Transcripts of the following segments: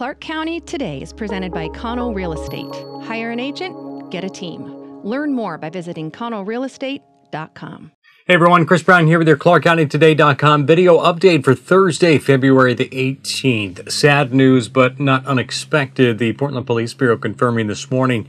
Clark County Today is presented by Connell Real Estate. Hire an agent, get a team. Learn more by visiting connellrealestate.com. Hey everyone, Chris Brown here with your ClarkCountyToday.com video update for Thursday, February the 18th. Sad news, but not unexpected. The Portland Police Bureau confirming this morning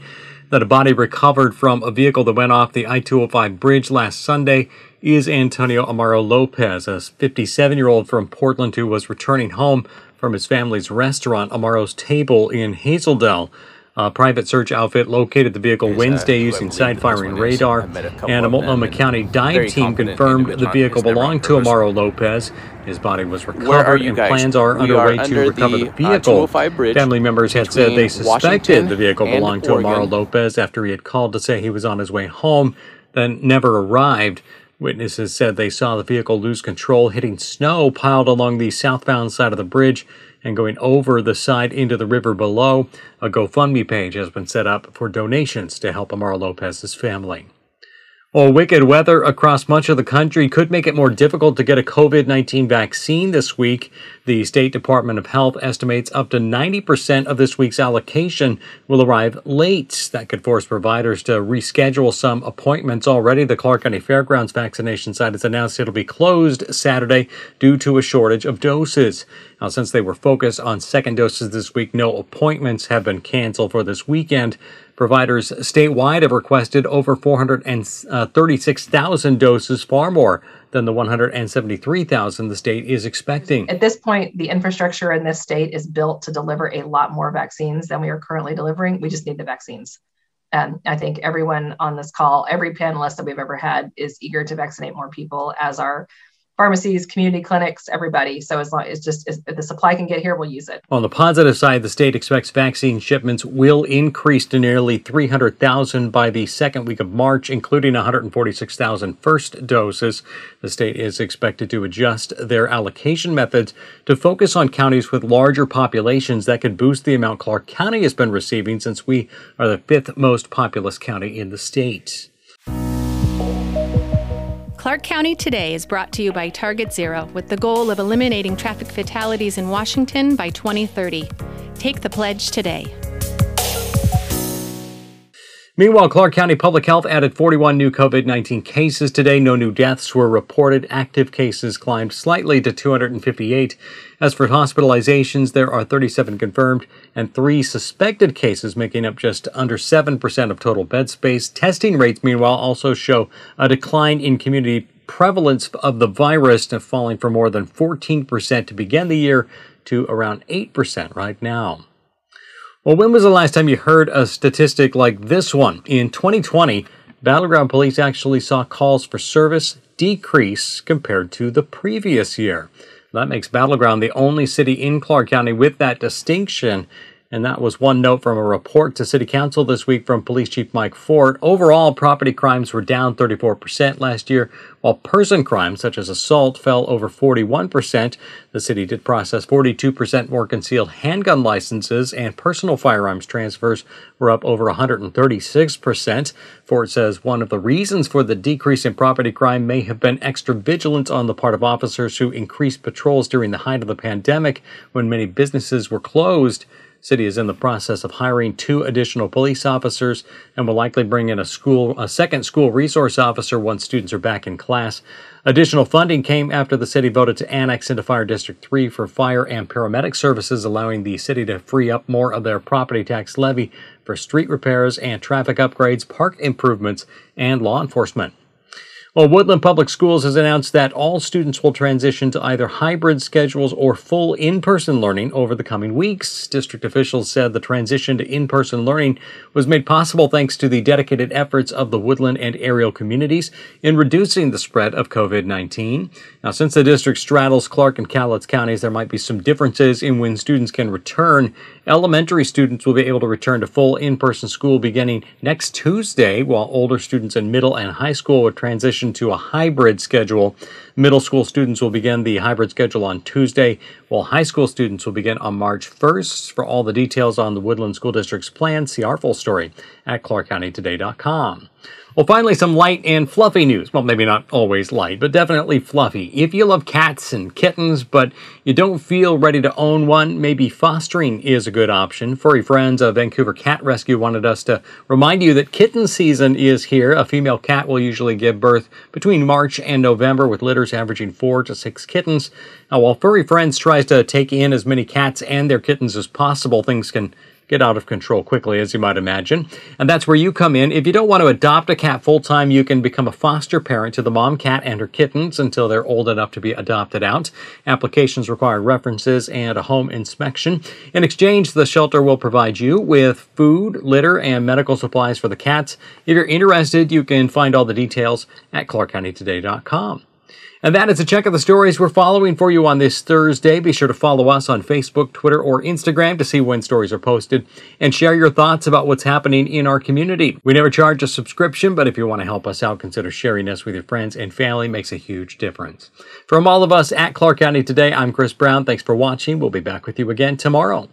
that a body recovered from a vehicle that went off the I 205 bridge last Sunday is Antonio Amaro Lopez, a 57 year old from Portland who was returning home from his family's restaurant, Amaro's Table in Hazeldale. A private search outfit located the vehicle Here's Wednesday using side firing radar, and a Multnomah County dive team confirmed the vehicle belonged to Amaro Lopez. His body was recovered, and plans are we underway are to recover the, the uh, vehicle. Uh, Family members had said they suspected Washington the vehicle belonged to Amaro Lopez after he had called to say he was on his way home, then never arrived. Witnesses said they saw the vehicle lose control, hitting snow piled along the southbound side of the bridge and going over the side into the river below. A GoFundMe page has been set up for donations to help Amaro Lopez's family. Well, wicked weather across much of the country could make it more difficult to get a COVID 19 vaccine this week. The State Department of Health estimates up to 90% of this week's allocation will arrive late. That could force providers to reschedule some appointments already. The Clark County Fairgrounds vaccination site has announced it'll be closed Saturday due to a shortage of doses. Now, since they were focused on second doses this week, no appointments have been canceled for this weekend. Providers statewide have requested over 436,000 doses, far more than the 173,000 the state is expecting. At this point, the infrastructure in this state is built to deliver a lot more vaccines than we are currently delivering. We just need the vaccines. And I think everyone on this call, every panelist that we've ever had, is eager to vaccinate more people, as are pharmacies, community clinics, everybody. So as long as just as, the supply can get here, we'll use it. On the positive side, the state expects vaccine shipments will increase to nearly 300,000 by the second week of March, including 146,000 first doses. The state is expected to adjust their allocation methods to focus on counties with larger populations that could boost the amount Clark County has been receiving since we are the fifth most populous county in the state. Clark County Today is brought to you by Target Zero with the goal of eliminating traffic fatalities in Washington by 2030. Take the pledge today. Meanwhile, Clark County Public Health added 41 new COVID 19 cases today. No new deaths were reported. Active cases climbed slightly to 258. As for hospitalizations, there are 37 confirmed and three suspected cases, making up just under 7% of total bed space. Testing rates, meanwhile, also show a decline in community prevalence of the virus, falling from more than 14% to begin the year to around 8% right now. Well, when was the last time you heard a statistic like this one? In 2020, Battle Ground Police actually saw calls for service decrease compared to the previous year. That makes Battle Ground the only city in Clark County with that distinction. And that was one note from a report to City Council this week from Police Chief Mike Ford. Overall, property crimes were down 34% last year, while person crimes, such as assault, fell over 41%. The city did process 42% more concealed handgun licenses, and personal firearms transfers were up over 136%. Ford says one of the reasons for the decrease in property crime may have been extra vigilance on the part of officers who increased patrols during the height of the pandemic when many businesses were closed. City is in the process of hiring two additional police officers and will likely bring in a school a second school resource officer once students are back in class. Additional funding came after the city voted to annex into Fire District 3 for fire and paramedic services, allowing the city to free up more of their property tax levy for street repairs and traffic upgrades, park improvements, and law enforcement. Well, Woodland Public Schools has announced that all students will transition to either hybrid schedules or full in person learning over the coming weeks. District officials said the transition to in person learning was made possible thanks to the dedicated efforts of the Woodland and Ariel communities in reducing the spread of COVID 19. Now, since the district straddles Clark and Cowlitz counties, there might be some differences in when students can return. Elementary students will be able to return to full in person school beginning next Tuesday, while older students in middle and high school will transition transition to a hybrid schedule. Middle school students will begin the hybrid schedule on Tuesday, while high school students will begin on March 1st. For all the details on the Woodland School District's plan, see our full story at clarkcountytoday.com. Well, finally, some light and fluffy news. Well, maybe not always light, but definitely fluffy. If you love cats and kittens, but you don't feel ready to own one, maybe fostering is a good option. Furry Friends of Vancouver Cat Rescue wanted us to remind you that kitten season is here. A female cat will usually give birth between March and November, with litters averaging four to six kittens. Now, while Furry Friends tries to take in as many cats and their kittens as possible, things can get out of control quickly, as you might imagine. And that's where you come in. If you don't want to adopt a cat full time, you can become a foster parent to the mom cat and her kittens until they're old enough to be adopted out. Applications require references and a home inspection. In exchange, the shelter will provide you with food, litter, and medical supplies for the cats. If you're interested, you can find all the details at clarkcountytoday.com. And that is a check of the stories we're following for you on this Thursday. Be sure to follow us on Facebook, Twitter, or Instagram to see when stories are posted and share your thoughts about what's happening in our community. We never charge a subscription, but if you want to help us out, consider sharing us with your friends and family. It makes a huge difference. From all of us at Clark County Today, I'm Chris Brown. Thanks for watching. We'll be back with you again tomorrow.